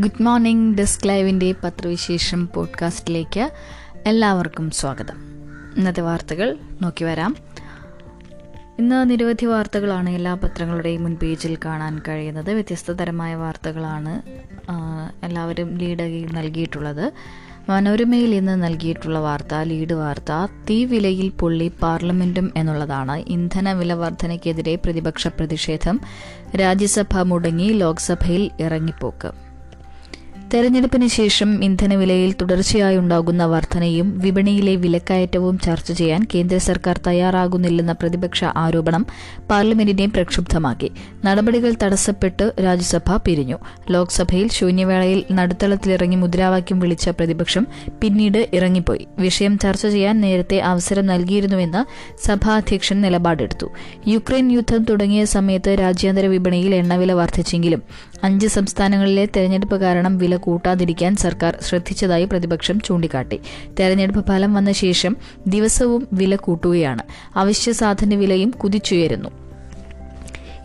Good morning desk ലൈവിന്റെ പത്രവിശേഷം പോഡ്കാസ്റ്റിലേക്ക് എല്ലാവർക്കും സ്വാഗതം. ഇന്നത്തെ വാർത്തകൾ നോക്കി വരാം. ഇന്ന് നിരവധി വാർത്തകളാണ് എല്ലാ പത്രങ്ങളുടെയും മുൻ പേജിൽ കാണാൻ കഴിയുന്നത്. വ്യത്യസ്ത തരമായ വാർത്തകളാണ് എല്ലാവരും ലീഡായി നൽകിയിട്ടുള്ളത്. മനോരമയിൽ ഇന്ന് നൽകിയിട്ടുള്ള വാർത്ത ലീഡ് വാർത്ത തീ വിലയിൽ പൊള്ളി പാർലമെന്റും എന്നുള്ളതാണ്. ഇന്ധന വില വർധനയ്ക്കെതിരെ പ്രതിപക്ഷ പ്രതിഷേധം. രാജ്യസഭ മുടങ്ങി ലോക്സഭയിൽ ഇറങ്ങിപ്പോക്ക്. തെരഞ്ഞെടുപ്പിന് ശേഷം ഇന്ധനവിലയിൽ തുടർച്ചയായി ഉണ്ടാകുന്ന വർധനയും വിപണിയിലെ വിലക്കയറ്റവും ചർച്ച ചെയ്യാൻ കേന്ദ്ര സർക്കാർ തയ്യാറാകുന്നില്ലെന്ന പ്രതിപക്ഷ ആരോപണം പാർലമെന്റിനെ പ്രക്ഷുബ്ധമാക്കി. നടപടികൾ തടസ്സപ്പെട്ട് രാജ്യസഭ പിരിഞ്ഞു. ലോക്സഭയിൽ ശൂന്യവേളയിൽ നടുത്തളത്തിലിറങ്ങി മുദ്രാവാക്യം വിളിച്ച പ്രതിപക്ഷം പിന്നീട് ഇറങ്ങിപ്പോയി. വിഷയം ചർച്ച ചെയ്യാൻ നേരത്തെ അവസരം നൽകിയിരുന്നുവെന്ന് സഭാധ്യക്ഷൻ നിലപാടെടുത്തു. യുക്രൈൻ യുദ്ധം തുടങ്ങിയ സമയത്ത് രാജ്യാന്തര വിപണിയിൽ എണ്ണവില വർദ്ധിച്ചെങ്കിലും അഞ്ച് സംസ്ഥാനങ്ങളിലെ തെരഞ്ഞെടുപ്പ് കാരണം വില കൂട്ടാതിരിക്കാൻ സർക്കാർ ശ്രദ്ധിച്ചതായി പ്രതിപക്ഷം ചൂണ്ടിക്കാട്ടി. തെരഞ്ഞെടുപ്പ് ഫലം വന്ന ശേഷം ദിവസവും വില കൂട്ടുകയാണ്. അവശ്യ സാധന വിലയും കുതിച്ചുയരുന്നു.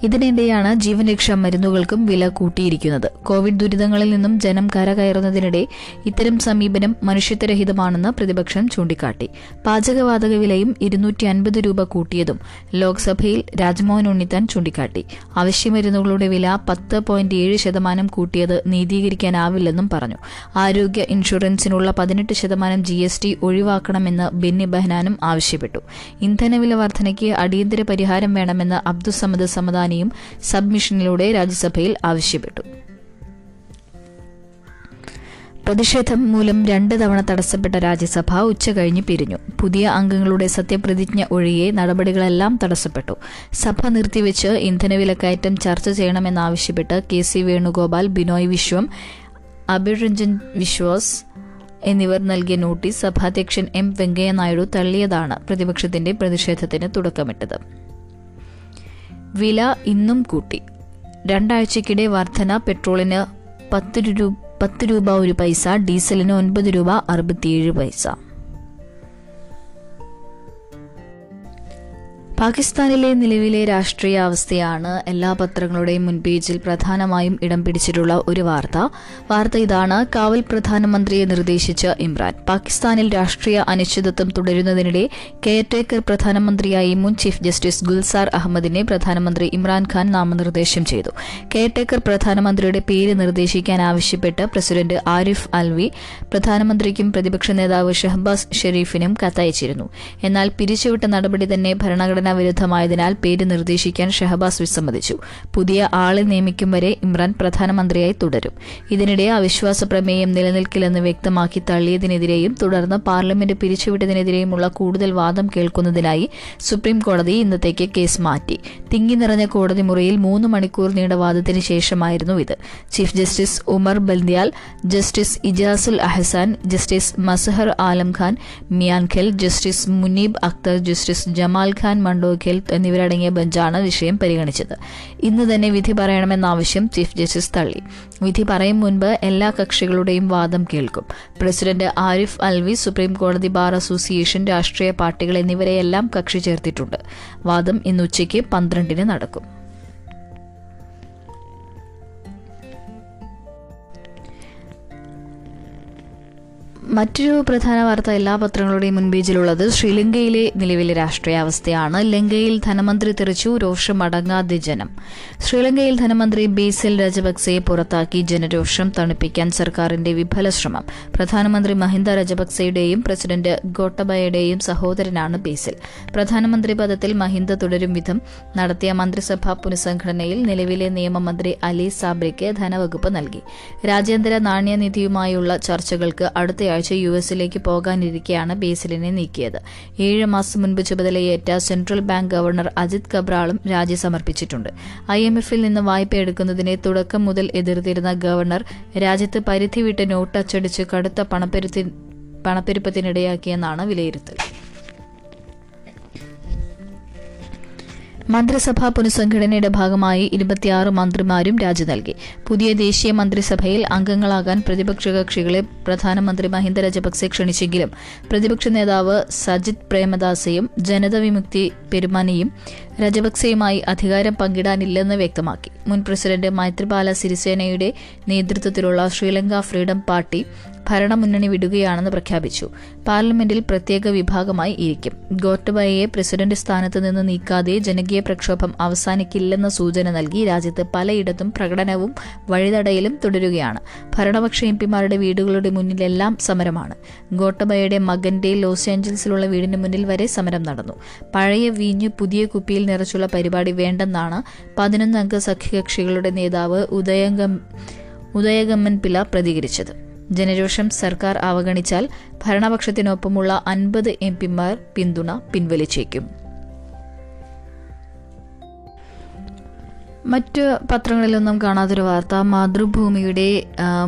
ഇതിനിടെയാണ് ജീവൻ രക്ഷാ മരുന്നുകൾക്കും വില കൂട്ടിയിരിക്കുന്നത്. കോവിഡ് ദുരിതങ്ങളിൽ നിന്നും ജനം കരകയറുന്നതിനിടെ ഇത്തരം സമീപനം മനുഷ്യത്വരഹിതമാണെന്ന് പ്രതിപക്ഷം ചൂണ്ടിക്കാട്ടി. പാചകവാതക വിലയും ഇരുന്നൂറ്റി അൻപത് രൂപ കൂട്ടിയതും ലോക്സഭയിൽ രാജ്മോഹൻ ഉണ്ണിത്താൻ ചൂണ്ടിക്കാട്ടി. അവശ്യമരുന്നുകളുടെ വില പത്ത് പോയിന്റ് ഏഴ് ശതമാനം കൂട്ടിയത് നീതീകരിക്കാനാവില്ലെന്നും പറഞ്ഞു. ആരോഗ്യ ഇൻഷുറൻസിനുള്ള പതിനെട്ട് ശതമാനം ജി എസ് ടി ഒഴിവാക്കണമെന്ന് ബെന്നി ബെഹനാനും ആവശ്യപ്പെട്ടു. ഇന്ധനവില വർധനയ്ക്ക് അടിയന്തര പരിഹാരം വേണമെന്ന് അബ്ദുസമദ് സമദാനിയും സബ്മിഷനിലൂടെ രാജ്യസഭയിൽ ആവശ്യപ്പെട്ടു. പ്രതിഷേധം മൂലം രണ്ട് തവണ തടസ്സപ്പെട്ട രാജ്യസഭ ഉച്ചകഴിഞ്ഞ് പിരിഞ്ഞു. പുതിയ അംഗങ്ങളുടെ സത്യപ്രതിജ്ഞ ഒഴികെ നടപടികളെല്ലാം തടസ്സപ്പെട്ടു. സഭ നിർത്തിവെച്ച് ഇന്ധനവിലക്കയറ്റം ചർച്ച ചെയ്യണമെന്നാവശ്യപ്പെട്ട് കെ സി വേണുഗോപാൽ ബിനോയ് വിശ്വം അഭിരഞ്ജൻ വിശ്വാസ് എന്നിവർ നൽകിയ നോട്ടീസ് സഭാധ്യക്ഷൻ എം വെങ്കയ്യ നായിഡു തള്ളിയതാണ് പ്രതിപക്ഷത്തിന്റെ പ്രതിഷേധത്തിന് തുടക്കമിട്ടത്. വില ഇന്നും കൂട്ടി. രണ്ടാഴ്ചക്കിടെ വർധന പെട്രോളിന് പത്ത് രൂപ പത്ത് രൂപ ഒരു പൈസ ഡീസലിന് ഒൻപത് രൂപ അറുപത്തിയേഴ് പൈസ. പാകിസ്ഥാനിലെ നിലവിലെ രാഷ്ട്രീയ അവസ്ഥയാണ് എല്ലാ പത്രങ്ങളുടെയും മുൻപേജിൽ പ്രധാനമായും ഇടം പിടിച്ചിട്ടുള്ള ഒരു വാർത്ത. വാർത്ത ഇതാണ്. കാവൽ പ്രധാനമന്ത്രിയെ നിർദ്ദേശിച്ച ഇമ്രാൻ. പാകിസ്ഥാനിൽ രാഷ്ട്രീയ അനിശ്ചിതത്വം തുടരുന്നതിനിടെ കെയർടേക്കർ പ്രധാനമന്ത്രിയായി മുൻ ചീഫ് ജസ്റ്റിസ് ഗുൽസാർ അഹമ്മദിനെ പ്രധാനമന്ത്രി ഇമ്രാൻഖാൻ നാമനിർദ്ദേശം ചെയ്തു. കെയർടേക്കർ പ്രധാനമന്ത്രിയുടെ പേര് നിർദ്ദേശിക്കാൻ ആവശ്യപ്പെട്ട് പ്രസിഡന്റ് ആരിഫ് അൽവി പ്രധാനമന്ത്രിക്കും പ്രതിപക്ഷ നേതാവ് ഷഹബാസ് ഷെരീഫിനും കത്തയച്ചിരുന്നു. എന്നാൽ പിരിച്ചുവിട്ട നടപടി തന്നെ ഭരണഘടനാ വിരുദ്ധമായതിനാൽ പേര് നിർദ്ദേശിക്കാൻ ഷഹബാസ് വിസമ്മതിച്ചു. പുതിയ ആളെ നിയമിക്കും വരെ ഇമ്രാൻ പ്രധാനമന്ത്രിയായി തുടരും. ഇതിനിടെ അവിശ്വാസ പ്രമേയം നിലനിൽക്കില്ലെന്ന് വ്യക്തമാക്കി തള്ളിയതിനെതിരെയും തുടർന്ന് പാർലമെന്റ് പിരിച്ചുവിട്ടതിനെതിരെയുമുള്ള കൂടുതൽ വാദം കേൾക്കുന്നതിനായി സുപ്രീം കോടതി ഇന്നത്തേക്ക് കേസ് മാറ്റി. തിങ്ങി നിറഞ്ഞ കോടതി മുറിയിൽ മൂന്ന് മണിക്കൂർ നീണ്ട വാദത്തിന് ശേഷമായിരുന്നു ഇത്. Chief justice Umar Bandial justice Ijazul Ahsan justice Mazahar Alam Khan Miankhel justice Munib Akhtar justice Jamal Khan Mandokhel എന്നിവരടങ്ങിയ ബെഞ്ചാണ് വിഷയം പരിഗണിച്ചത്. ഇന്ന് തന്നെ വിധി പറയണമെന്ന ആവശ്യം ചീഫ് ജസ്റ്റിസ് തള്ളി. വിധി പറയും മുൻപ് എല്ലാ കക്ഷികളുടെയും വാദം കേൾക്കും. പ്രസിഡന്റ് ആരിഫ് അൽവി സുപ്രീം കോടതി ബാർ അസോസിയേഷൻ രാഷ്ട്രീയ പാർട്ടികൾ എന്നിവരെയെല്ലാം കക്ഷി ചേർത്തിട്ടുണ്ട്. വാദം ഇന്ന് ഉച്ചയ്ക്ക് പന്ത്രണ്ടിന് നടക്കും. മറ്റൊരു പ്രധാന വാർത്ത എല്ലാ പത്രങ്ങളുടെയും മുൻപേജിലുള്ളത് ശ്രീലങ്കയിലെ നിലവിലെ രാഷ്ട്രീയാവസ്ഥയാണ്. ലങ്കയിൽ ധനമന്ത്രി തെറിച്ചു രോഷം അടങ്ങാതെ ജനം. ശ്രീലങ്കയിൽ ധനമന്ത്രി ബേസിൽ രജപക്സെയെ പുറത്താക്കി ജനരോഷം തണുപ്പിക്കാൻ സർക്കാരിന്റെ വിഫല ശ്രമം. പ്രധാനമന്ത്രി മഹിന്ദ രജപക്സെയുടെയും പ്രസിഡന്റ് ഗോട്ടബയുടെയും സഹോദരനാണ് ബേസിൽ. പ്രധാനമന്ത്രി പദത്തിൽ മഹിന്ദ തുടരും വിധം നടത്തിയ മന്ത്രിസഭാ പുനഃസംഘടനയിൽ നിലവിലെ നിയമമന്ത്രി അലി സാബ്രിക്ക് ധനവകുപ്പ് നൽകി. രാജ്യാന്തര നാണ്യനിധിയുമായുള്ള ചർച്ചകൾക്ക് അടുത്തയാഴ്ച യു എസിലേക്ക് പോകാനിരിക്കെയാണ് ബേസിലിനെ നീക്കിയത്. ഏഴ് മാസം മുൻപ് ചുമതലയേറ്റ സെൻട്രൽ ബാങ്ക് ഗവർണർ അജിത് കബ്രാളും രാജി സമർപ്പിച്ചിട്ടുണ്ട്. ഐ എം എഫിൽ നിന്ന് വായ്പ എടുക്കുന്നതിനെ തുടക്കം മുതൽ എതിർത്തിരുന്ന ഗവർണർ രാജ്യത്ത് പരിധി വിട്ട് നോട്ട് അച്ചടിച്ച് കടുത്ത പണപ്പെരുത്തി പണപ്പെരുപ്പത്തിനിടയാക്കിയെന്നാണ് വിലയിരുത്തൽ. മന്ത്രിസഭാ പുനഃസംഘടനയുടെ ഭാഗമായി ഇരുപത്തിയാറ് മന്ത്രിമാരും രാജി നൽകി. പുതിയ ദേശീയ മന്ത്രിസഭയിൽ അംഗങ്ങളാകാൻ പ്രതിപക്ഷ കക്ഷികളെ പ്രധാനമന്ത്രി മഹിന്ദ രജപക്സെ ക്ഷണിച്ചെങ്കിലും പ്രതിപക്ഷ നേതാവ് സജിത് പ്രേമദാസയും ജനതവിമുക്തി പെരുമാനിയും രജപക്സെയുമായി അധികാരം പങ്കിടാനില്ലെന്ന് വ്യക്തമാക്കി. മുൻ പ്രസിഡന്റ് മൈത്രിപാല സിരിസേനയുടെ നേതൃത്വത്തിലുള്ള ശ്രീലങ്ക ഫ്രീഡം പാർട്ടി ഭരണമുന്നണി വിടുകയാണെന്ന് പ്രഖ്യാപിച്ചു. പാർലമെന്റിൽ പ്രത്യേക വിഭാഗമായി ഇരിക്കും. ഗോട്ടബയയെ പ്രസിഡന്റ് സ്ഥാനത്ത് നിന്ന് നീക്കാതെ ജനകീയ പ്രക്ഷോഭം അവസാനിക്കില്ലെന്ന സൂചന നൽകി രാജ്യത്ത് പലയിടത്തും പ്രകടനവും വഴിതടയലും തുടരുകയാണ്. ഭരണപക്ഷ എംപിമാരുടെ വീടുകളുടെ മുന്നിലെല്ലാം സമരമാണ്. ഗോട്ടബയയുടെ മകന്റെ ലോസ് ഏഞ്ചൽസിലുള്ള വീടിന് മുന്നിൽ വരെ സമരം നടന്നു. പഴയ വീഞ്ഞ് പുതിയ കുപ്പിയിൽ നിറച്ചുള്ള പരിപാടി വേണ്ടെന്നാണ് പതിനൊന്നംഗ സഖ്യകക്ഷികളുടെ നേതാവ് ഉദയംഗം ഉദയഗമ്മൻ പില പ്രതികരിച്ചത്. ജനരോഷം സർക്കാർ അവഗണിച്ചാൽ ഭരണപക്ഷത്തിനൊപ്പമുള്ള അൻപത് എം പിമാർ പിന്തുണ പിൻവലിച്ചേക്കും മറ്റ് പത്രങ്ങളിലൊന്നും കാണാത്തൊരു വാർത്ത മാതൃഭൂമിയുടെ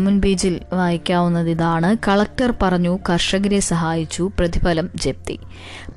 മുൻപേജിൽ വായിക്കാവുന്നത് ഇതാണ്. കളക്ടർ പറഞ്ഞു കർഷകരെ സഹായിച്ചു പ്രതിഫലം ജപ്തി.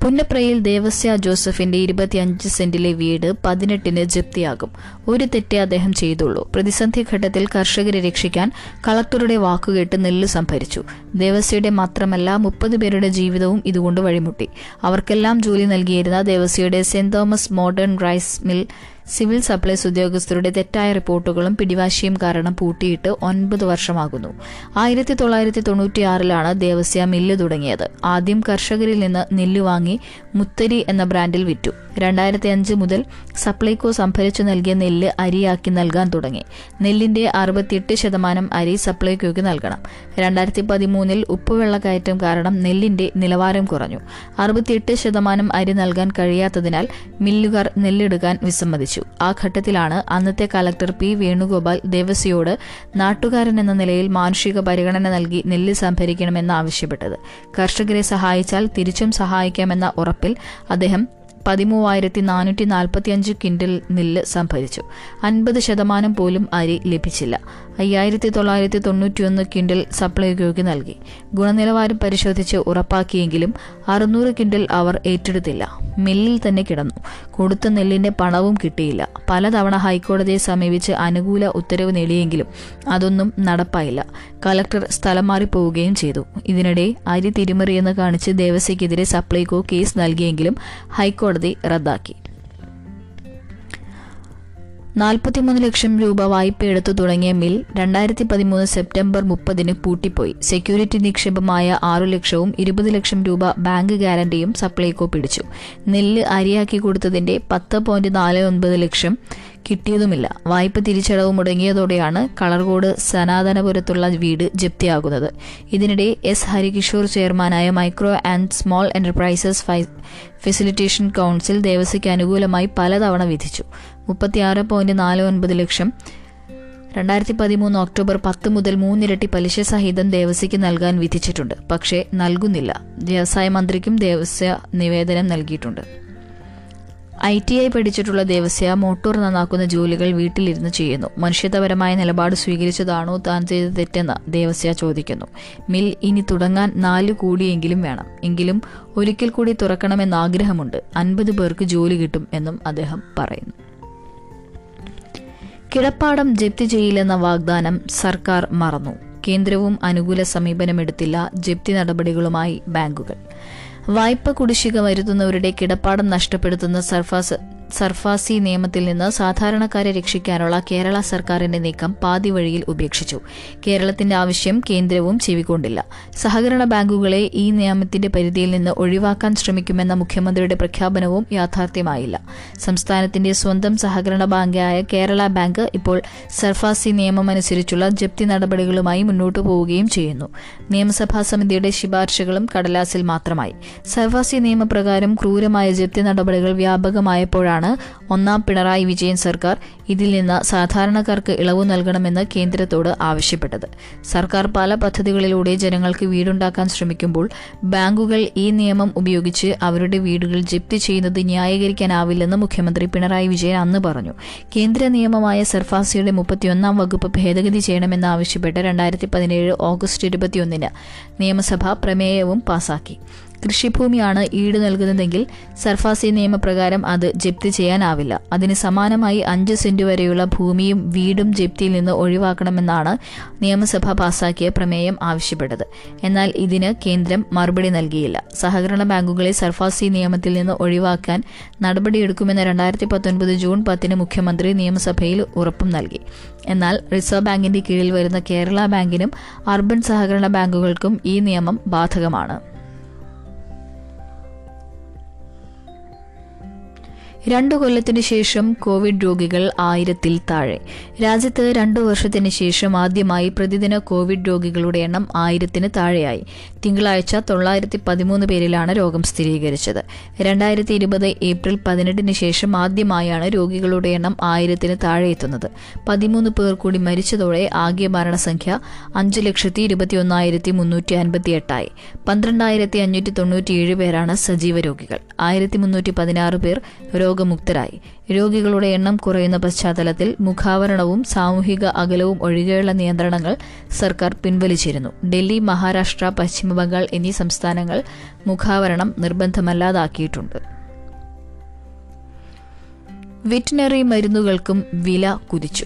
പുന്നപ്രയിൽ ദേവസ്യ ജോസഫിന്റെ ഇരുപത്തിയഞ്ച് സെന്റിലെ വീട് പതിനെട്ടിന് ജപ്തിയാകും. ഒരു തെറ്റേ അദ്ദേഹം ചെയ്തുള്ളൂ. പ്രതിസന്ധി ഘട്ടത്തിൽ കർഷകരെ രക്ഷിക്കാൻ കളക്ടറുടെ വാക്കുകേട്ട് നെല്ല് സംഭരിച്ചു. ദേവസ്യയുടെ മാത്രമല്ല മുപ്പത് പേരുടെ ജീവിതവും ഇതുകൊണ്ട് വഴിമുട്ടി. അവർക്കെല്ലാം ജോലി നൽകിയിരുന്ന ദേവസ്യയുടെ saint Thomas modern rice mill civil supplies ഉദ്യോഗസ്ഥരുടെ തെറ്റായ റിപ്പോർട്ടുകളും പിടിവാശിയും കാരണം പൂട്ടിയിട്ട് ഒൻപത് വർഷമാകുന്നു. ആയിരത്തി തൊള്ളായിരത്തി തൊണ്ണൂറ്റിയാറിലാണ് ദേവസ്യ മില്ല് തുടങ്ങിയത്. ആദ്യം കർഷകരിൽ നിന്ന് നെല്ല് വാങ്ങി മുത്തരി എന്ന ബ്രാൻഡിൽ വിറ്റു. രണ്ടായിരത്തി അഞ്ച് മുതൽ സപ്ലൈകോ സംഭരിച്ചു നൽകിയ നെല്ല് അരിയാക്കി നൽകാൻ തുടങ്ങി. നെല്ലിന്റെ അറുപത്തിയെട്ട് ശതമാനം അരി സപ്ലൈകോയ്ക്ക് നൽകണം. രണ്ടായിരത്തി പതിമൂന്നിൽ ഉപ്പുവെള്ളക്കയറ്റം കാരണം നെല്ലിന്റെ നിലവാരം കുറഞ്ഞു. അറുപത്തിയെട്ട് ശതമാനം അരി നൽകാൻ കഴിയാത്തതിനാൽ മില്ലുകാർ നെല്ലെടുക്കാൻ വിസമ്മതിച്ചു. ആ ഘട്ടത്തിലാണ് അന്നത്തെ കലക്ടർ പി. വേണുഗോപാൽ ദേവസ്വയോട് നാട്ടുകാരൻ എന്ന നിലയിൽ മാനുഷിക പരിഗണന നൽകി നെല്ല് സംഭരിക്കണമെന്ന് ആവശ്യപ്പെട്ടത്. കർഷകരെ സഹായിച്ചാൽ തിരിച്ചും സഹായിക്കാമെന്ന ഉറപ്പിൽ അദ്ദേഹം പതിമൂവായിരത്തി നാനൂറ്റി നാൽപ്പത്തിയഞ്ച് ക്വിന്റൽ നെല്ല് സംഭരിച്ചു. അൻപത് ശതമാനം പോലും അരി ലഭിച്ചില്ല. അയ്യായിരത്തി തൊള്ളായിരത്തി തൊണ്ണൂറ്റിയൊന്ന് കിൻഡൽ സപ്ലൈകോയ്ക്ക് നൽകി. ഗുണനിലവാരം പരിശോധിച്ച് ഉറപ്പാക്കിയെങ്കിലും അറുന്നൂറ് കിൻഡൽ അവർ ഏറ്റെടുത്തില്ല. മില്ലിൽ തന്നെ കിടന്നു. കൊടുത്ത നെല്ലിന്റെ പണവും കിട്ടിയില്ല. പലതവണ ഹൈക്കോടതിയെ സമീപിച്ച് അനുകൂല ഉത്തരവ് നേടിയെങ്കിലും അതൊന്നും നടപ്പായില്ല. കലക്ടർ സ്ഥലം മാറിപ്പോവുകയും ചെയ്തു. ഇതിനിടെ അരി തിരിമറിയെന്ന് കാണിച്ച് ദേവസ്വയ്ക്കെതിരെ സപ്ലൈകോ കേസ് നൽകിയെങ്കിലും ഹൈക്കോടതി റദ്ദാക്കി. നാൽപ്പത്തിമൂന്ന് ലക്ഷം രൂപ വായ്പ എടുത്തു തുടങ്ങിയ മിൽ രണ്ടായിരത്തി പതിമൂന്ന് സെപ്റ്റംബർ മുപ്പതിന് പൂട്ടിപ്പോയി. സെക്യൂരിറ്റി നിക്ഷേപമായ ആറു ലക്ഷവും ഇരുപത് ലക്ഷം രൂപ ബാങ്ക് ഗ്യാരണ്ടിയും സപ്ലൈകോ പിടിച്ചു. നെല്ല് അരിയാക്കി കൊടുത്തതിന്റെ പത്ത് പോയിന്റ് നാല് ഒൻപത് ലക്ഷം കിട്ടിയതുമില്ല. വായ്പ തിരിച്ചടവ് മുടങ്ങിയതോടെയാണ് കളർകോട് സനാതനപുരത്തുള്ള വീട് ജപ്തിയാകുന്നത്. ഇതിനിടെ എസ്. ഹരികിഷോർ ചെയർമാനായ micro and small enterprises facilitation council ദേവസ്വയ്ക്ക് അനുകൂലമായി പലതവണ വിധിച്ചു. മുപ്പത്തിയാറ് പോയിന്റ് നാല് ഒൻപത് ലക്ഷം. രണ്ടായിരത്തി പതിമൂന്ന് ഒക്ടോബർ പത്ത് മുതൽ മൂന്നിരട്ടി പലിശ സഹിതം ദേവസ്യയ്ക്ക് നൽകാൻ വിധിച്ചിട്ടുണ്ട്. പക്ഷേ നൽകുന്നില്ല. വ്യവസായ മന്ത്രിക്കും ദേവസ്യ നിവേദനം നൽകിയിട്ടുണ്ട്. ഐ ടി ഐ പഠിച്ചിട്ടുള്ള ദേവസ്യ മോട്ടോർ നന്നാക്കുന്ന ജോലികൾ വീട്ടിലിരുന്ന് ചെയ്യുന്നു. മനുഷ്യത്വപരമായ നിലപാട് സ്വീകരിച്ചതാണോ താൻ ചെയ്ത തെറ്റെന്ന് ദേവസ്യ ചോദിക്കുന്നു. മിൽ ഇനി തുടങ്ങാൻ നാല് കോടിയെങ്കിലും വേണം. എങ്കിലും ഒരിക്കൽ കൂടി തുറക്കണമെന്ന് ആഗ്രഹമുണ്ട്. അൻപത് പേർക്ക് ജോലി കിട്ടും എന്നും അദ്ദേഹം പറയുന്നു. കിടപ്പാടം ജപ്തി ചെയ്യില്ലെന്ന വാഗ്ദാനം സർക്കാർ മറന്നു. കേന്ദ്രവും അനുകൂല സമീപനമെടുത്തില്ല ജപ്തി നടപടികളുമായി ബാങ്കുകൾ. വായ്പ കുടിശ്ശിക വരുത്തുന്നവരുടെ കിടപ്പാടം നഷ്ടപ്പെടുത്തുന്ന സർഫാസ് സർഫാസി നിയമത്തിൽ നിന്ന് സാധാരണക്കാരെ രക്ഷിക്കാനുള്ള കേരള സർക്കാരിന്റെ നീക്കം പാതിവഴിയിൽ ഉപേക്ഷിച്ചു. കേരളത്തിന്റെ ആവശ്യം കേന്ദ്രവും ചെവിക്കൊണ്ടില്ല. സഹകരണ ബാങ്കുകളെ ഈ നിയമത്തിന്റെ പരിധിയിൽ നിന്ന് ഒഴിവാക്കാൻ ശ്രമിക്കുമെന്ന മുഖ്യമന്ത്രിയുടെ പ്രഖ്യാപനവും യാഥാർത്ഥ്യമായില്ല. സംസ്ഥാനത്തിന്റെ സ്വന്തം സഹകരണ ബാങ്കായ കേരള ബാങ്ക് ഇപ്പോൾ സർഫാസി നിയമമനുസരിച്ചുള്ള ജപ്തി നടപടികളുമായി മുന്നോട്ടു പോവുകയും ചെയ്യുന്നു. നിയമസഭാ സമിതിയുടെ ശുപാർശകളും കടലാസിൽ മാത്രമായി. സർഫാസി നിയമപ്രകാരം ക്രൂരമായ ജപ്തി നടപടികൾ വ്യാപകമായപ്പോഴാണ് ഒന്നാം പിണറായി വിജയൻ സർക്കാർ ഇതിൽ നിന്ന് സാധാരണക്കാർക്ക് ഇളവ് നൽകണമെന്ന് കേന്ദ്രത്തോട് ആവശ്യപ്പെട്ടത്. സർക്കാർ പല പദ്ധതികളിലൂടെ ജനങ്ങൾക്ക് വീടുണ്ടാക്കാൻ ശ്രമിക്കുമ്പോൾ ബാങ്കുകൾ ഈ നിയമം ഉപയോഗിച്ച് അവരുടെ വീടുകൾ ജപ്തി ചെയ്യുന്നത് ന്യായീകരിക്കാനാവില്ലെന്ന് മുഖ്യമന്ത്രി പിണറായി വിജയൻ അന്ന് പറഞ്ഞു. കേന്ദ്ര നിയമമായ സർഫാസിയുടെ മുപ്പത്തിയൊന്നാം വകുപ്പ് ഭേദഗതി ചെയ്യണമെന്നാവശ്യപ്പെട്ട് രണ്ടായിരത്തി പതിനേഴ് ഓഗസ്റ്റ് ഇരുപത്തിയൊന്നിന് നിയമസഭ പ്രമേയവും പാസാക്കി. കൃഷിഭൂമിയാണ് ഈട് നൽകുന്നതെങ്കിൽ സർഫാസി നിയമപ്രകാരം അത് ജപ്തി ചെയ്യാനാവില്ല. അതിന് സമാനമായി അഞ്ച് സെന്റ് വരെയുള്ള ഭൂമിയും വീടും ജപ്തിയിൽ നിന്ന് ഒഴിവാക്കണമെന്നാണ് നിയമസഭ പാസാക്കിയ പ്രമേയം ആവശ്യപ്പെട്ടത്. എന്നാൽ ഇതിന് കേന്ദ്രം മറുപടി നൽകിയില്ല. സഹകരണ ബാങ്കുകളെ സർഫാസി നിയമത്തിൽ നിന്ന് ഒഴിവാക്കാൻ നടപടിയെടുക്കുമെന്ന് രണ്ടായിരത്തി പത്തൊൻപത് ജൂൺ പത്തിന് മുഖ്യമന്ത്രി നിയമസഭയിൽ ഉറപ്പും നൽകി. എന്നാൽ റിസർവ് ബാങ്കിന്റെ കീഴിൽ വരുന്ന കേരള ബാങ്കിനും അർബൻ സഹകരണ ബാങ്കുകൾക്കും ഈ നിയമം ബാധകമാണ്. രണ്ടു കൊല്ലത്തിനു ശേഷം കോവിഡ് രോഗികൾ ആയിരത്തിൽ താഴെ. രാജ്യത്ത് രണ്ടു വർഷത്തിന് ശേഷം ആദ്യമായി പ്രതിദിന കോവിഡ് രോഗികളുടെ എണ്ണം ആയിരത്തിന് താഴെയായി. തിങ്കളാഴ്ച തൊള്ളായിരത്തി പതിമൂന്ന് പേരിലാണ് രോഗം സ്ഥിരീകരിച്ചത്. രണ്ടായിരത്തി ഇരുപത് ഏപ്രിൽ പതിനെട്ടിന് ശേഷം ആദ്യമായാണ് രോഗികളുടെ എണ്ണം ആയിരത്തിന് താഴെ എത്തുന്നത്. പതിമൂന്ന് പേർ കൂടി മരിച്ചതോടെ ആകെ മരണസംഖ്യ അഞ്ച് ലക്ഷത്തി ഇരുപത്തി ഒന്നായിരത്തി മുന്നൂറ്റി അൻപത്തി എട്ടായി പന്ത്രണ്ടായിരത്തി അഞ്ഞൂറ്റി തൊണ്ണൂറ്റിയേഴ് പേരാണ് സജീവ രോഗികൾ. ആയിരത്തി മുന്നൂറ്റി പതിനാറ് പേർ രോഗമുക്തരായി. രോഗികളുടെ എണ്ണം കുറയുന്ന പശ്ചാത്തലത്തിൽ മുഖാവരണവും സാമൂഹിക അകലവും ഒഴികെയുള്ള നിയന്ത്രണങ്ങൾ സർക്കാർ പിൻവലിച്ചിരുന്നു. ഡൽഹി മഹാരാഷ്ട്ര പശ്ചിമബംഗാൾ എന്നീ സംസ്ഥാനങ്ങൾ മുഖാവരണം നിർബന്ധമല്ലാതാക്കിയിട്ടുണ്ട്. വെറ്റിനറി മരുന്നുകൾക്കും വില കുതിച്ചു.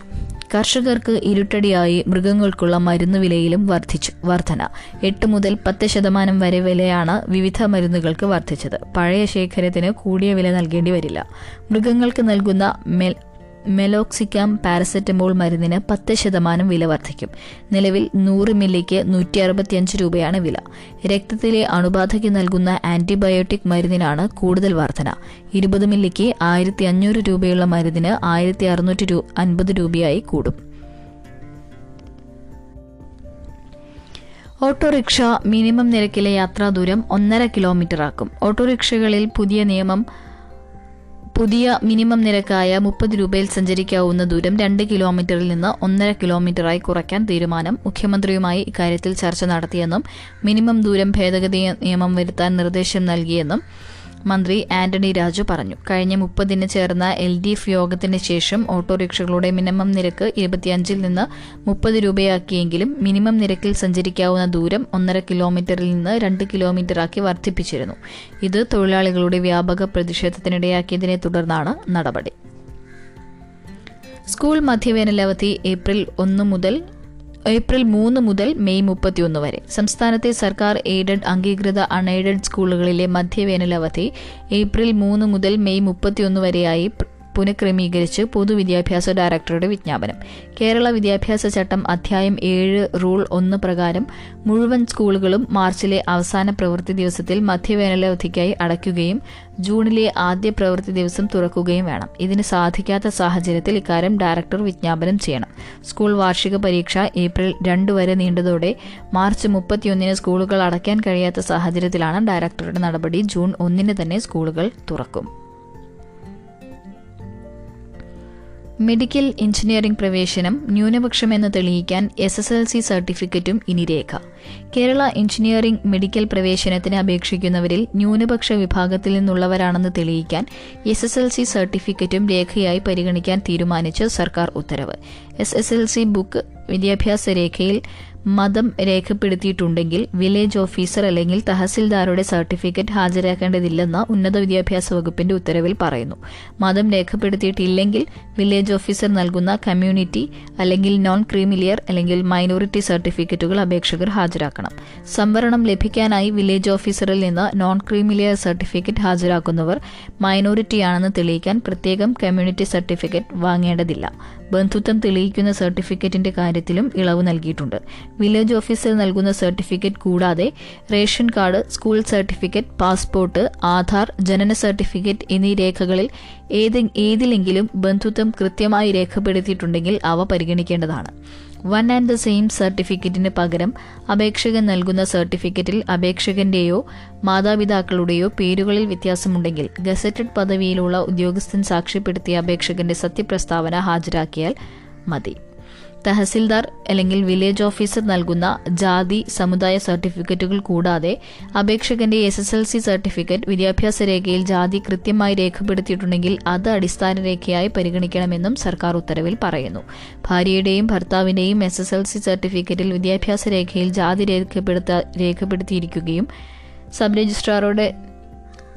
കർഷകർക്ക് ഇരുട്ടടിയായി മൃഗങ്ങൾക്കുള്ള മരുന്ന് വിലയിലും വർദ്ധിച്ചു. വർധന. എട്ട് മുതൽ പത്ത് ശതമാനം വരെ വിലയാണ് വിവിധ മരുന്നുകൾക്ക് വർദ്ധിച്ചത്. പഴയ ശേഖരത്തിന് കൂടിയ വില നൽകേണ്ടി വരില്ല. മൃഗങ്ങൾക്ക് നൽകുന്ന മെൽ മെലോക്സിക്കാം പാരസെറ്റമോൾ മരുന്നിന് പത്ത് ശതമാനം വില വർദ്ധിക്കും. നിലവിൽ നൂറ് മില്ലിക്ക് നൂറ്റി അറുപത്തിയഞ്ച് രൂപയാണ് വില. രക്തത്തിലെ അണുബാധയ്ക്ക് നൽകുന്ന ആന്റിബയോട്ടിക് മരുന്നിനാണ് കൂടുതൽ വർധന. ഇരുപത് മില്ലിക്ക് ആയിരത്തി അഞ്ഞൂറ് രൂപയുള്ള മരുന്നിന് ആയിരത്തി അറുന്നൂറ്റി അൻപത് രൂപയായി കൂടും. ഓട്ടോറിക്ഷ മിനിമം നിരക്കിലെ യാത്രാദൂരം ഒന്നര കിലോമീറ്ററാക്കും. ഓട്ടോറിക്ഷകളിൽ പുതിയ നിയമം പുതിയ മിനിമം നിരക്കായ മുപ്പത് രൂപയിൽ സഞ്ചരിക്കാവുന്ന ദൂരം രണ്ട് കിലോമീറ്ററിൽ നിന്ന് ഒന്നര കിലോമീറ്ററായി കുറയ്ക്കാൻ തീരുമാനം മുഖ്യമന്ത്രിയുമായി ഇക്കാര്യത്തിൽ ചർച്ച നടത്തിയെന്നും മിനിമം ദൂരം ഭേദഗതി നിയമം വരുത്താൻ നിർദ്ദേശം നൽകിയെന്നും മന്ത്രി ആന്റണി രാജു പറഞ്ഞു. കഴിഞ്ഞ മുപ്പതിന് ചേർന്ന എൽ ഡി എഫ് യോഗത്തിന് ശേഷം ഓട്ടോറിക്ഷകളുടെ മിനിമം നിരക്ക് ഇരുപത്തിയഞ്ചിൽ നിന്ന് മുപ്പത് രൂപയാക്കിയെങ്കിലും മിനിമം നിരക്കിൽ സഞ്ചരിക്കാവുന്ന ദൂരം ഒന്നര കിലോമീറ്ററിൽ നിന്ന് രണ്ട് കിലോമീറ്ററാക്കി വർദ്ധിപ്പിച്ചിരുന്നു. ഇത് തൊഴിലാളികളുടെ വ്യാപക പ്രതിഷേധത്തിനിടയാക്കിയതിനെ തുടർന്നാണ് നടപടി. സ്കൂൾ മധ്യവേനലവധി ഏപ്രിൽ ഒന്ന് മുതൽ ഏപ്രിൽ മൂന്ന് മുതൽ മെയ് മുപ്പത്തിയൊന്ന് വരെ. സംസ്ഥാനത്തെ സർക്കാർ എയ്ഡഡ് അംഗീകൃത അൺഎയ്ഡഡ് സ്കൂളുകളിലെ മധ്യവേനലവധി ഏപ്രിൽ മൂന്ന് മുതൽ മെയ് മുപ്പത്തിയൊന്ന് വരെയായി പുനഃക്രമീകരിച്ച് പൊതുവിദ്യാഭ്യാസ ഡയറക്ടറുടെ വിജ്ഞാപനം. കേരള വിദ്യാഭ്യാസ ചട്ടം അധ്യായം ഏഴ് റൂൾ ഒന്ന് പ്രകാരം മുഴുവൻ സ്കൂളുകളും മാർച്ചിലെ അവസാന പ്രവൃത്തി ദിവസത്തിൽ മധ്യവേനലവധിക്കായി അടയ്ക്കുകയും ജൂണിലെ ആദ്യ പ്രവൃത്തി ദിവസം തുറക്കുകയും വേണം. ഇതിന് സാധിക്കാത്ത സാഹചര്യത്തിൽ ഇക്കാര്യം ഡയറക്ടർ വിജ്ഞാപനം ചെയ്യണം. സ്കൂൾ വാർഷിക പരീക്ഷ ഏപ്രിൽ രണ്ട് വരെ നീണ്ടതോടെ മാർച്ച് മുപ്പത്തിയൊന്നിന് സ്കൂളുകൾ അടയ്ക്കാൻ കഴിയാത്ത സാഹചര്യത്തിലാണ് ഡയറക്ടറുടെ നടപടി. ജൂൺ ഒന്നിന് തന്നെ സ്കൂളുകൾ തുറക്കും. മെഡിക്കൽ എഞ്ചിനീയറിംഗ് പ്രവേശനം ന്യൂനപക്ഷമെന്ന് തെളിയിക്കാൻ എസ് എസ് എൽ സി സർട്ടിഫിക്കറ്റും ഇനി രേഖ. കേരള എഞ്ചിനീയറിംഗ് മെഡിക്കൽ പ്രവേശനത്തിന് അപേക്ഷിക്കുന്നവരിൽ ന്യൂനപക്ഷ വിഭാഗത്തിൽ നിന്നുള്ളവരാണെന്ന് തെളിയിക്കാൻ എസ് എസ് എൽ സി സർട്ടിഫിക്കറ്റും രേഖയായി പരിഗണിക്കാൻ തീരുമാനിച്ച് സർക്കാർ ഉത്തരവ്. S S L C book വിദ്യാഭ്യാസ രേഖയിൽ മതം രേഖപ്പെടുത്തിയിട്ടുണ്ടെങ്കിൽ വില്ലേജ് ഓഫീസർ അല്ലെങ്കിൽ തഹസിൽദാരുടെ സർട്ടിഫിക്കറ്റ് ഹാജരാക്കേണ്ടതില്ലെന്ന ഉന്നത വിദ്യാഭ്യാസ വകുപ്പിന്റെ ഉത്തരവിൽ പറയുന്നു. മതം രേഖപ്പെടുത്തിയിട്ടില്ലെങ്കിൽ വില്ലേജ് ഓഫീസർ നൽകുന്ന കമ്മ്യൂണിറ്റി അല്ലെങ്കിൽ നോൺ ക്രീമിലിയർ അല്ലെങ്കിൽ മൈനോറിറ്റി സർട്ടിഫിക്കറ്റുകൾ അപേക്ഷകർ ഹാജരാക്കണം. സംവരണം ലഭിക്കാനായി വില്ലേജ് ഓഫീസറിൽ നിന്ന് നോൺ ക്രീമിലിയർ സർട്ടിഫിക്കറ്റ് ഹാജരാക്കുന്നവർ മൈനോറിറ്റിയാണെന്ന് തെളിയിക്കാൻ പ്രത്യേകം കമ്മ്യൂണിറ്റി സർട്ടിഫിക്കറ്റ് വാങ്ങേണ്ടതില്ല. ബന്ധുത്വം തെളിയിക്കുന്ന സർട്ടിഫിക്കറ്റിന്റെ കാര്യത്തിലും ഇളവ് നൽകിയിട്ടുണ്ട്. വില്ലേജ് ഓഫീസിൽ നൽകുന്ന സർട്ടിഫിക്കറ്റ് കൂടാതെ ration card school certificate passport Aadhaar ജനന സർട്ടിഫിക്കറ്റ് എന്നീ രേഖകളിൽ ഏത് ഏതിലെങ്കിലും ബന്ധുത്വം കൃത്യമായി രേഖപ്പെടുത്തിയിട്ടുണ്ടെങ്കിൽ അവ പരിഗണിക്കേണ്ടതാണ്. വൺ ആൻഡ് ദ സെയിം സർട്ടിഫിക്കറ്റിന് പകരം അപേക്ഷകൻ നൽകുന്ന സർട്ടിഫിക്കറ്റിൽ അപേക്ഷകന്റെയോ മാതാപിതാക്കളുടെയോ പേരുകളിൽ വ്യത്യാസമുണ്ടെങ്കിൽ ഗസറ്റഡ് പദവിയിലുള്ള ഉദ്യോഗസ്ഥൻ സാക്ഷ്യപ്പെടുത്തിയ അപേക്ഷകന്റെ സത്യപ്രസ്താവന ഹാജരാക്കിയാൽ മതി. തഹസിൽദാർ അല്ലെങ്കിൽ വില്ലേജ് ഓഫീസർ നൽകുന്ന ജാതി സമുദായ സർട്ടിഫിക്കറ്റുകൾ കൂടാതെ അപേക്ഷകന്റെ S S L C certificate വിദ്യാഭ്യാസ രേഖയിൽ ജാതി കൃത്യമായി രേഖപ്പെടുത്തിയിട്ടുണ്ടെങ്കിൽ അത് അടിസ്ഥാന രേഖയായി പരിഗണിക്കണമെന്നും സർക്കാർ ഉത്തരവിൽ പറയുന്നു. ഭാര്യയുടെയും ഭർത്താവിന്റെയും എസ് എസ് എൽ സി സർട്ടിഫിക്കറ്റിൽ വിദ്യാഭ്യാസ രേഖയിൽ ജാതി രേഖപ്പെടുത്ത രേഖപ്പെടുത്തിയിരിക്കുകയും സബ് രജിസ്ട്രാറുടെ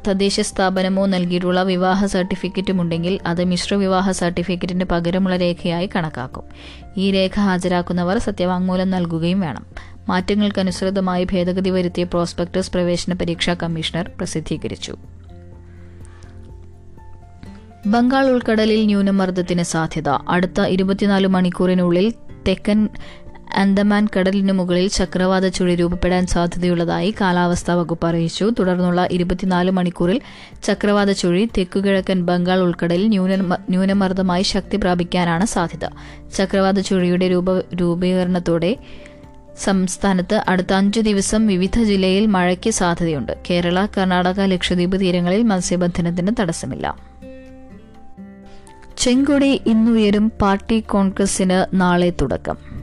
തദ്ദേശ സ്ഥാപനമോ നൽകിയിട്ടുള്ള വിവാഹ സർട്ടിഫിക്കറ്റും ഉണ്ടെങ്കിൽ അത് മിശ്ര വിവാഹ സർട്ടിഫിക്കറ്റിന് പകരമുള്ള രേഖയായി കണക്കാക്കും. ഈ രേഖ ഹാജരാക്കുന്നവർ സത്യവാങ്മൂലം നൽകുകയും വേണം. മാറ്റങ്ങൾക്കനുസൃതമായി ഭേദഗതി വരുത്തിയ പ്രോസ്പെക്ടസ് പ്രവേശന പരീക്ഷാ കമ്മീഷണർ പ്രസിദ്ധീകരിച്ചു. ബംഗാൾ ഉൾക്കടലിൽ ന്യൂനമർദ്ദത്തിന് സാധ്യത. അടുത്ത ഇരുപത്തിനാല് മണിക്കൂറിനുള്ളിൽ തെക്കൻ അന്തമാൻ കടലിനു മുകളിൽ ചക്രവാത ചുഴി രൂപപ്പെടാൻ സാധ്യതയുള്ളതായി കാലാവസ്ഥാ വകുപ്പ് അറിയിച്ചു. തുടർന്നുള്ള ഇരുപത്തിനാല് മണിക്കൂറിൽ ചക്രവാത ചുഴി തെക്കുകിഴക്കൻ ബംഗാൾ ഉൾക്കടലിൽ ന്യൂനമർദ്ദമായി ശക്തി പ്രാപിക്കാനാണ് സാധ്യത. ചക്രവാത ചുഴിയുടെ രൂപ രൂപീകരണത്തോടെ സംസ്ഥാനത്ത് അടുത്ത അഞ്ചു ദിവസം വിവിധ ജില്ലയിൽ മഴയ്ക്ക് സാധ്യതയുണ്ട്. കേരള കർണാടക ലക്ഷദ്വീപ് തീരങ്ങളിൽ മത്സ്യബന്ധനത്തിന് തടസ്സമില്ല. ചെങ്കൊടി ഇന്നുയരും പാർട്ടി കോൺഗ്രസിന് നാളെ തുടക്കം.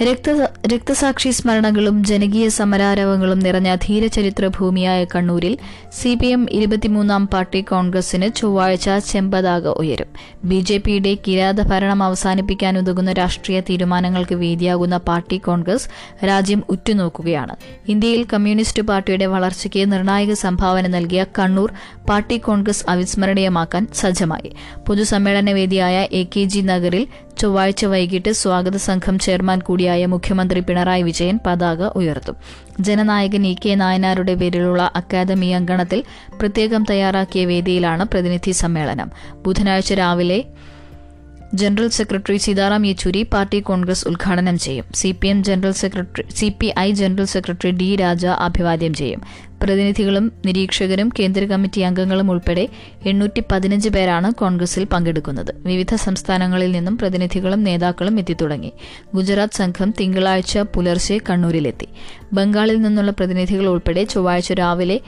രക്ത രക്തസാക്ഷി സ്മരണകളും ജനകീയ സമരാരവങ്ങളും നിറഞ്ഞ ധീരചരിത്ര ഭൂമിയായ കണ്ണൂരിൽ സി പി എം ഇരുപത്തിമൂന്നാം പാർട്ടി കോൺഗ്രസിന് ചൊവ്വാഴ്ച ചെമ്പതാക ഉയരും. ബി ജെ പിയുടെ കിരാത ഭരണം അവസാനിപ്പിക്കാനുതകുന്ന രാഷ്ട്രീയ തീരുമാനങ്ങൾക്ക് വേദിയാകുന്ന പാർട്ടി കോൺഗ്രസ് രാജ്യം ഉറ്റുനോക്കുകയാണ്. ഇന്ത്യയിൽ കമ്മ്യൂണിസ്റ്റ് പാർട്ടിയുടെ വളർച്ചയ്ക്ക് നിർണായക സംഭാവന നൽകിയ കണ്ണൂർ പാർട്ടി കോൺഗ്രസ് അവിസ്മരണീയമാക്കാൻ സജ്ജമായി. പൊതുസമ്മേളന വേദിയായ എ കെ ജി നഗറിൽ ചൊവ്വാഴ്ച വൈകിട്ട് സ്വാഗത സംഘം ചെയർമാൻ കൂടിയായ മുഖ്യമന്ത്രി പിണറായി വിജയൻ പതാക ഉയർത്തും. ജനനായകൻ ഇ കെ നായനാരുടെ പേരിലുള്ള അക്കാദമി അങ്കണത്തിൽ പ്രത്യേകം തയ്യാറാക്കിയ വേദിയിലാണ് പ്രതിനിധി സമ്മേളനം. ബുധനാഴ്ച രാവിലെ general secretary Sitaram Yechury party congress ഉദ്ഘാടനം ചെയ്യും. C P M general secretary C P I general secretary D Raja അഭിവാദ്യം ചെയ്യും. പ്രതിനിധികളും നിരീക്ഷകരും കേന്ദ്ര കമ്മിറ്റി അംഗങ്ങളും ഉൾപ്പെടെ എണ്ണൂറ്റി പതിനഞ്ച് പേരാണ് കോൺഗ്രസിൽ പങ്കെടുക്കുന്നത്. വിവിധ സംസ്ഥാനങ്ങളിൽ നിന്നും പ്രതിനിധികളും നേതാക്കളും എത്തിത്തുടങ്ങി. ഗുജറാത്ത് സംഘം തിങ്കളാഴ്ച പുലർച്ചെ കണ്ണൂരിലെത്തി. ബംഗാളിൽ നിന്നുള്ള പ്രതിനിധികൾ ഉൾപ്പെടെ ചൊവ്വാഴ്ച രാവിലെ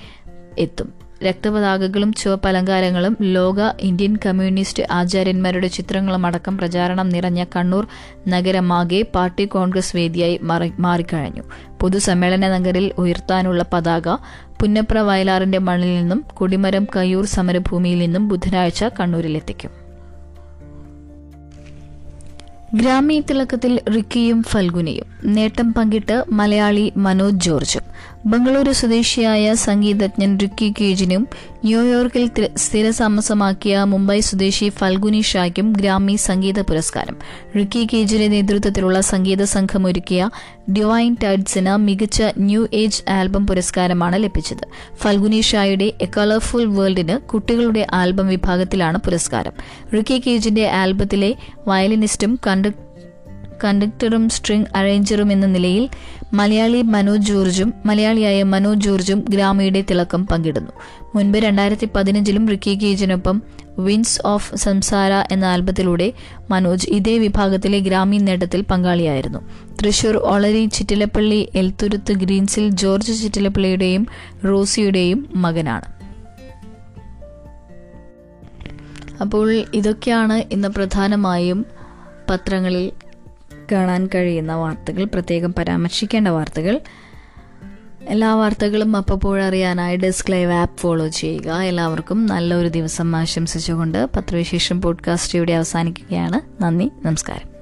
എത്തും. രക്തപതാകകളും ചുവപ്പ് അലങ്കാരങ്ങളും ലോക ഇന്ത്യൻ കമ്മ്യൂണിസ്റ്റ് ആചാര്യന്മാരുടെ ചിത്രങ്ങളും അടക്കം പ്രചാരണം നിറഞ്ഞ കണ്ണൂർ നഗരമാകെ പാർട്ടി കോൺഗ്രസ് വേദിയായി മാറിക്കഴിഞ്ഞു. പൊതുസമ്മേളന നഗരിൽ ഉയർത്താനുള്ള പതാക പുന്നപ്ര വയലാറിന്റെ മണ്ണിൽ നിന്നും കൊടിമരം കയ്യൂർ സമരഭൂമിയിൽ നിന്നും ബുധനാഴ്ച കണ്ണൂരിലെത്തിക്കും. ഗ്രാമീ തിളക്കത്തിൽ റിക്കിയും ഫൽഗുനിയും നേട്ടം പങ്കിട്ട് മലയാളി മനോജ് ജോർജും ബംഗളൂരു സ്വദേശിയായ സംഗീതജ്ഞൻ റിക്കി കേജിനും ന്യൂയോർക്കിൽ സ്ഥിരതാമസമാക്കിയ മുംബൈ സ്വദേശി ഫൽഗുനി ഷായ്ക്കും ഗ്രാമി സംഗീത പുരസ്കാരം. റിക്കി കേജിന്റെ നേതൃത്വത്തിലുള്ള സംഗീത സംഘം ഒരുക്കിയ ഡിവൈൻ ടൈഡ്സിന് മികച്ച ന്യൂ ഏജ് ആൽബം പുരസ്കാരമാണ് ലഭിച്ചത്. ഫൽഗുനി ഷായുടെ എ കളർഫുൾ വേൾഡിന് കുട്ടികളുടെ ആൽബം വിഭാഗത്തിലാണ് പുരസ്കാരം. റിക്കി കേജിന്റെ ആൽബത്തിലെ വയലിനിസ്റ്റും കണ്ടക്ടർ കണ്ടക്ടറും സ്ട്രിംഗ് അറേഞ്ചറും എന്ന നിലയിൽ മലയാളി മനോജ് ജോർജും മലയാളിയായ മനോജ് ജോർജും ഗ്രാമയുടെ തിളക്കം പങ്കിടുന്നു. മുൻപ് രണ്ടായിരത്തി പതിനഞ്ചിലും റിക്കി ഗേജിനൊപ്പം വിൻസ് ഓഫ് സംസാര എന്ന ആൽബത്തിലൂടെ മനോജ് ഇതേ വിഭാഗത്തിലെ ഗ്രാമീൺ നേട്ടത്തിൽ പങ്കാളിയായിരുന്നു. തൃശൂർ ഒളരി ചിറ്റിലപ്പള്ളി എൽത്തുരുത്ത് ഗ്രീൻസിൽ ജോർജ് ചിറ്റിലപ്പള്ളിയുടെയും റോസിയുടെയും മകനാണ്. അപ്പോൾ ഇതൊക്കെയാണ് ഇന്ന് പ്രധാനമായും പത്രങ്ങളിൽ കാണാൻ കഴിയുന്ന വാർത്തകൾ പ്രത്യേകം പരാമർശിക്കേണ്ട വാർത്തകൾ. എല്ലാ വാർത്തകളും അപ്പോഴറിയാനായി ഡെസ്ക് ലൈവ് ആപ്പ് ഫോളോ ചെയ്യുക. എല്ലാവർക്കും നല്ലൊരു ദിവസം ആശംസിച്ചുകൊണ്ട് പത്രവിശേഷം പോഡ്കാസ്റ്റ് ഇവിടെ അവസാനിക്കുകയാണ്. നന്ദി നമസ്കാരം.